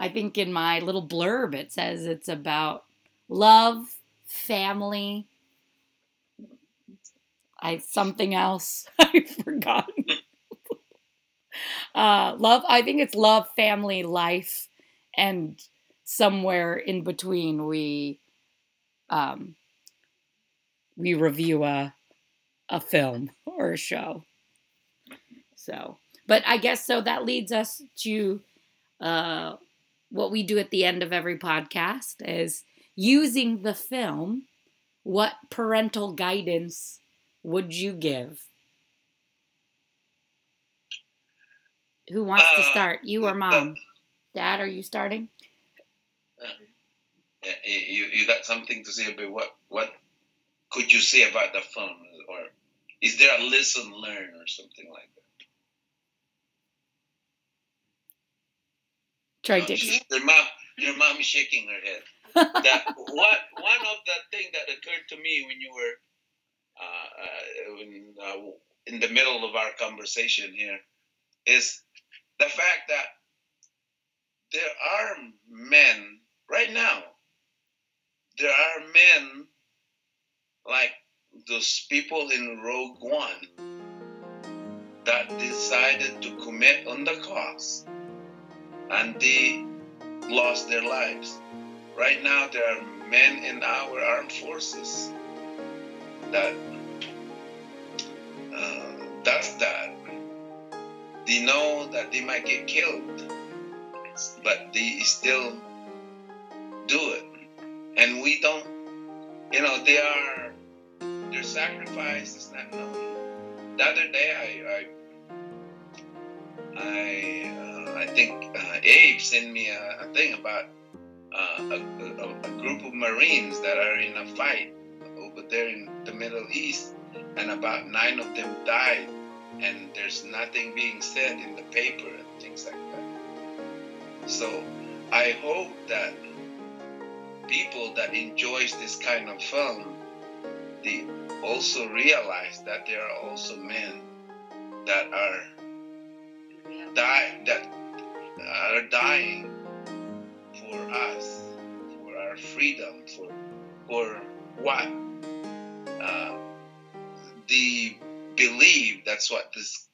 I think in my little blurb, it says it's about love, family, I something else. I've forgotten. uh, love, I think it's love, family, life, and somewhere in between we um, we review a a film or a show. So, but I guess so that leads us to uh, what we do at the end of every podcast is using the film. What parental guidance would you give? Who wants to Uh, start? You or mom? Dad, are you starting? Uh, You you got something to say about what what could you say about the film, or is there a lesson learned or something like that? To. Your mom, Your mom is shaking her head. That what one of the thing that occurred to me when you were uh, uh, when, uh, in the middle of our conversation here is the fact that there are men right now. There are men like those people in Rogue One that decided to commit on the cause and they lost their lives. Right now, there are men in our armed forces that uh, does that. They know that they might get killed, but they still do it. And we don't, you know, they are, their sacrifice is not known. The other day, I, I, I, I think uh, Abe sent me a, a thing about uh, a, a, a group of Marines that are in a fight over there in the Middle East, and about nine of them died, and there's nothing being said in the paper and things like that. So I hope that people that enjoys this kind of film, they also realize that there are also men that are die that are dying for us, for our freedom, for for what uh, the believe that's what this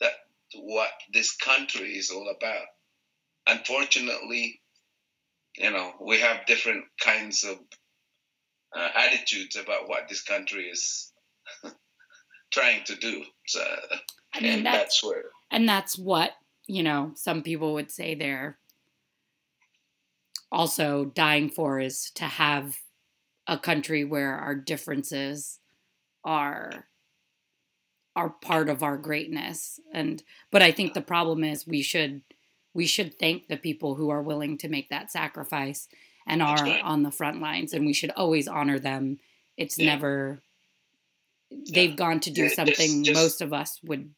that what this country is all about. Unfortunately, you know, we have different kinds of uh, attitudes about what this country is trying to do. So, I mean, and that's, that's where and that's what you know some people would say they're also dying for is to have a country where our differences are are part of our greatness. And but i think the problem is we should we should thank the people who are willing to make that sacrifice and are on the front lines and we should always honor them. It's Yeah. never they've gone to do Yeah, just- something just- most of us would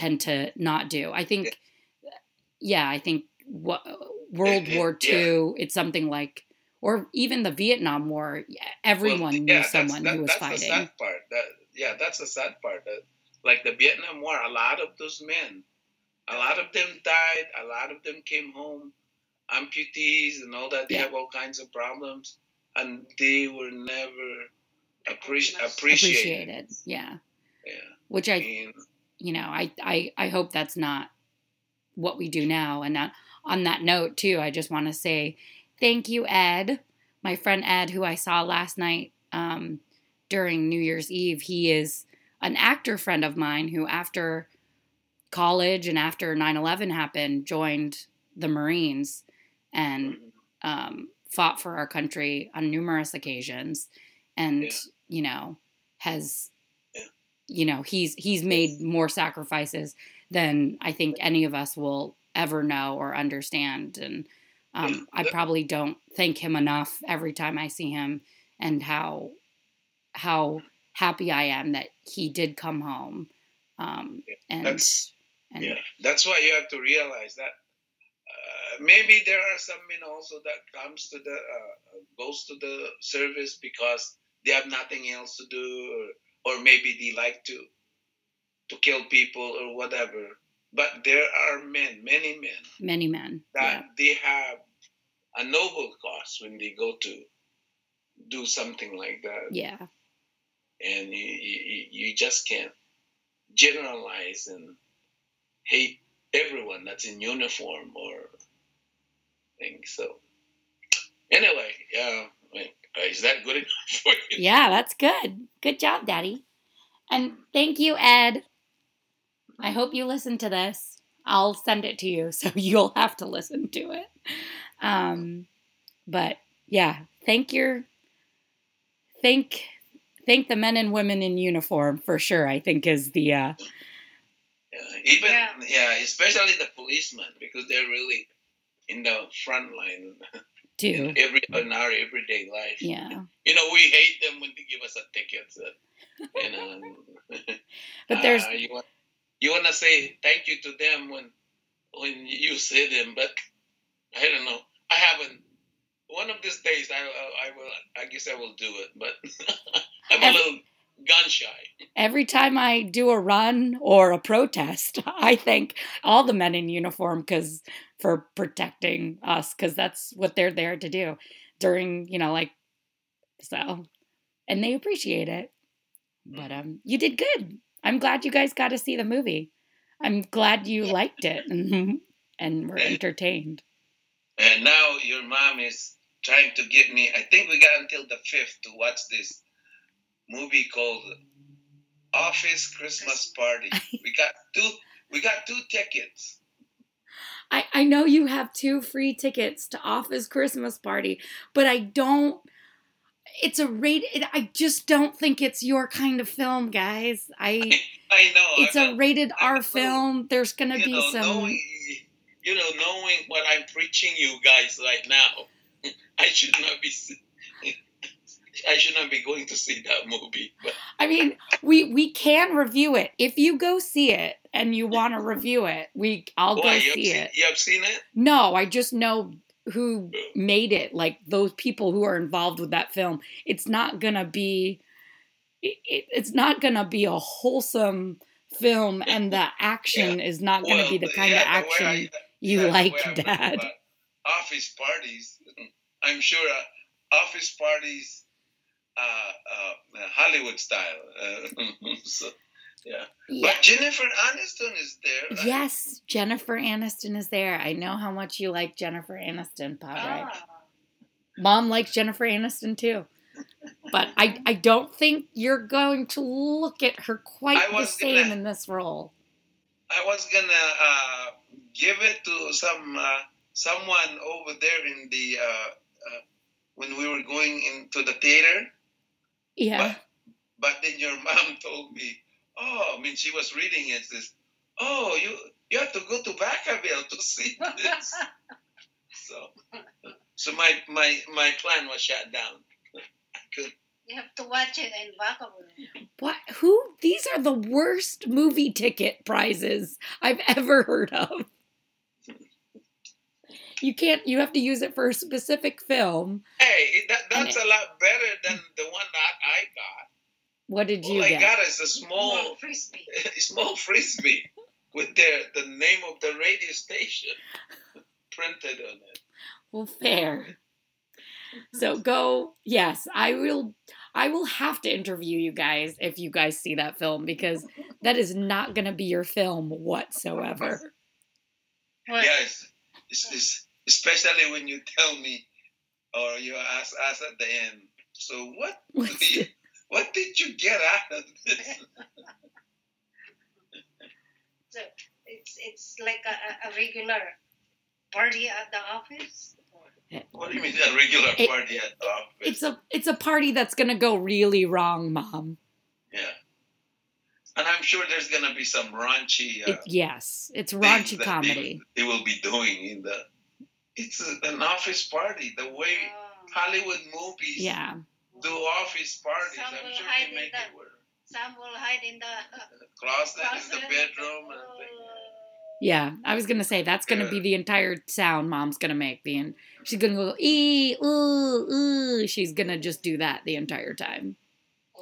tend to not do i think yeah i think what world war yeah. ii it's something like or even the vietnam war everyone Well, knew someone that- who was that's fighting The sad part. That, yeah, that's the sad part. That, like the Vietnam War, a lot of those men, a lot of them died. A lot of them came home, amputees and all that. They Yeah. have all kinds of problems, and they were never appreci- appreciated. appreciated yeah Yeah, which I i mean, you know i i, I hope that's not what we do now and that, on that note too i just want to say thank you ed my friend ed who i saw last night um, during new year's eve he is an actor friend of mine who after college and after 9-11 happened joined the marines and um, fought for our country on numerous occasions and Yeah. you know has. You know he's he's made more sacrifices than i think any of us will ever know or understand and um, i probably don't thank him enough every time i see him and how how happy i am that he did come home um, and that's and yeah, that's why you have to realize that. Uh, maybe there are some men also that comes to the uh, goes to the service because they have nothing else to do, or, or maybe they like to to kill people or whatever. But there are men, many men, many men that they have a noble cause when they go to do something like that, yeah yeah and you you, you just can't generalize and hate everyone that's in uniform or thing. So anyway, yeah, is that good enough for you? Yeah, that's good. Good job, Daddy. And thank you, Ed. I hope you listen to this. I'll send it to you, so you'll have to listen to it. Um, but yeah, thank your thank thank the men and women in uniform for sure. I think is the uh, Yeah, even Yeah. yeah. especially the policemen because they're really in the front line too. in every in our everyday life. Yeah, You know, we hate them when they give us a ticket. So, you know, but there's uh, you want you want to say thank you to them when when you see them, but I don't know. I haven't. One of these days, I, I, I will. I guess I will do it, but I'm a little gun shy. Every time I do a run or a protest, I thank all the men in uniform because for protecting us because that's what they're there to do during, you know, like so, and they appreciate it. But um, you did good. I'm glad you guys got to see the movie. I'm glad you liked it and and were entertained. And now your mom is trying to get me. I think we got until the fifth to watch this movie called Office Christmas Party. We got two. We got two tickets. I, I know you have two free tickets to Office Christmas Party, but I don't. It's a rated. I just don't think it's your kind of film, guys. I. I know. It's a rated R film. There's gonna be know, some. knowing, you know, knowing what I'm preaching you guys right now, I should not be. I should not be going to see that movie. But I mean, we we can review it if you go see it and you want to review it. We I'll go see seen, it. you have seen it? No, I just know who made it. Like those people who are involved with that film. It's not gonna be. It, it- it's not gonna be a wholesome film, and the action is not gonna Well, be the kind yeah, of action I- you like, way I went Dad. Office parties. I'm sure uh, office parties, uh, uh, Hollywood style. Uh, so, yeah. Yeah. But Jennifer Aniston is there. right? Yes, Jennifer Aniston is there. I know how much you like Jennifer Aniston, Padre. Ah, Mom likes Jennifer Aniston too. But I, I don't think you're going to look at her quite the same gonna- in this role. I was gonna uh, give it to some uh, someone over there in the uh, uh, when we were going into the theater. Yeah. But, but then your mom told me, oh, I mean, she was reading it. Says, oh, you you have to go to Vacaville to see this. so, so my my my plan was shut down. I could. you have to watch it in Vacaville. What who these are the worst movie ticket prizes I've ever heard of. You can't you have to use it for a specific film. Hey, that, And that's a lot better than the one that I got. What did you All I got is a small Small frisbee. small frisbee with their the name of the radio station printed on it. Well, fair. So go. Yes, I will. I will have to interview you guys if you guys see that film because that is not going to be your film whatsoever. What? Yes, it's, it's, especially when you tell me or you ask us at the end. So what? What's do you- what did you get out of this? So it's it's like a, a, a regular party at the office. What do you mean a regular It- party at the office? It's a it's a party that's going to go really wrong, Mom. yeah, and I'm sure there's gonna be some raunchy. Uh, It, yes, it's things raunchy comedy. They, they will be doing in the. It's an office party. The way Oh. Hollywood movies Yeah. do office parties, Some I'm sure hide they make the- it work. Some will hide in the Closet, in the bedroom, and Oh. things. Yeah, I was gonna say that's gonna be the entire sound mom's gonna make. Being she's gonna go ee ooh ooh. She's gonna just do that the entire time.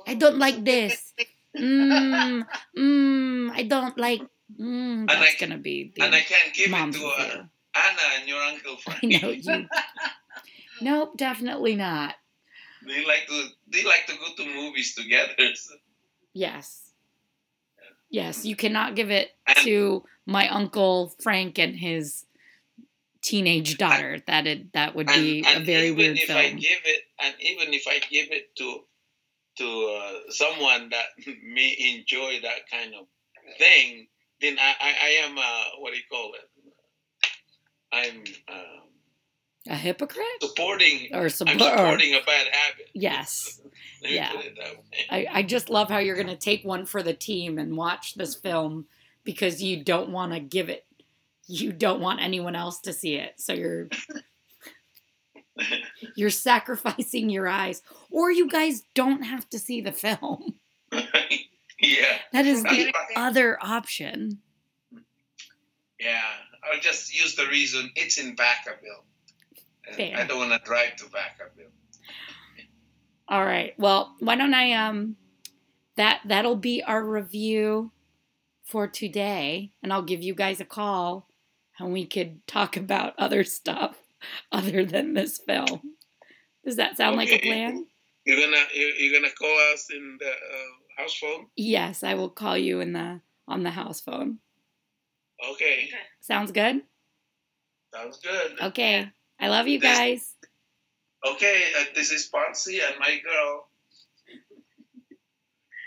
I oh. don't like this. Mmm mmm. I don't like. Mmm. I- That's gonna be the And I can't give mom's it to review. Anna and your uncle I Frank. know you. Nope, definitely not. They like to they like to go to movies together. So- Yes. Yes, you cannot give it And- to my uncle Frank and his teenage daughter. That it, that would be a very even weird if I give it, and even if I give it to to uh, someone that may enjoy that kind of thing, then I, I, I am what do you call it? I'm um, A hypocrite? supporting. Or I'm support? supporting a bad habit. Yes. Yeah. put it that way. I, I just love how you're going to take one for the team and watch this film because you don't want to give it. You don't want anyone else to see it. So you're you're sacrificing your eyes or you guys don't have to see the film. yeah, That is the other option. yeah. I'll just use the reason it's in Vacaville. Fair. I don't want to drive to Vacaville. All right. Well, why don't I um that that'll be our review for today and I'll give you guys a call and we could talk about other stuff other than this film. Does that sound like a plan? You're gonna you- you're gonna call us in the uh, house phone. Yes, I will call you in the on the house phone. Okay, Sounds good? sounds good. Okay. I love you This- guys. Okay, uh, this is Poncy and my girl.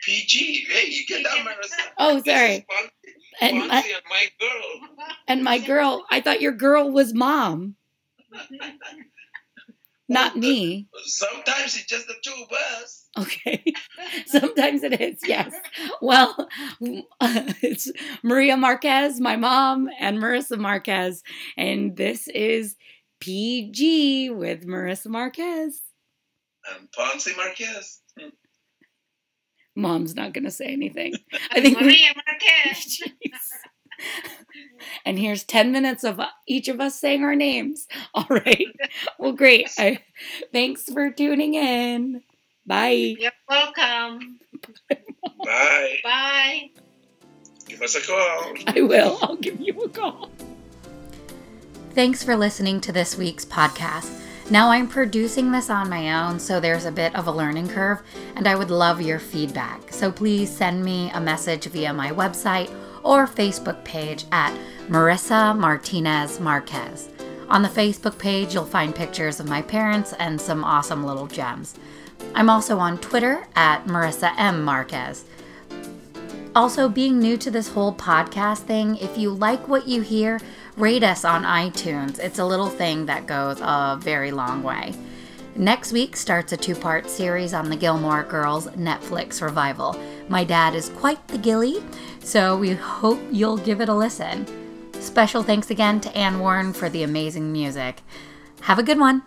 PG. Hey, you get that, Marissa? Oh, This sorry. is Poncy, And Poncy my, and my girl. and my girl, I thought your girl was mom, not me. Sometimes it's just the two of us. Okay. Sometimes it is, yes. Well, it's Maria Marquez, my mom, and Marissa Marquez. And this is PG with Marissa Marquez. And Ponce Marquez. Mom's not going to say anything. I think we, Maria Marquez. Jeez. and here's 10 minutes of each of us saying our names. All right. Well, great. I, thanks for tuning in. Bye. You're welcome. Bye. Bye. Give us a call. I will. I'll give you a call. Thanks for listening to this week's podcast. Now I'm producing this on my own, so there's a bit of a learning curve, and I would love your feedback. So please send me a message via my website or Facebook page at Marissa Martinez Marquez. On the Facebook page, you'll find pictures of my parents and some awesome little gems. I'm also on Twitter at Marissa M. Marquez. Also, being new to this whole podcast thing, if you like what you hear, rate us on iTunes. It's a little thing that goes a very long way. Next week starts a two part series on the Gilmore Girls Netflix revival. My dad is quite the gilly, so we hope you'll give it a listen. Special thanks again to Anne Warren for the amazing music. Have a good one.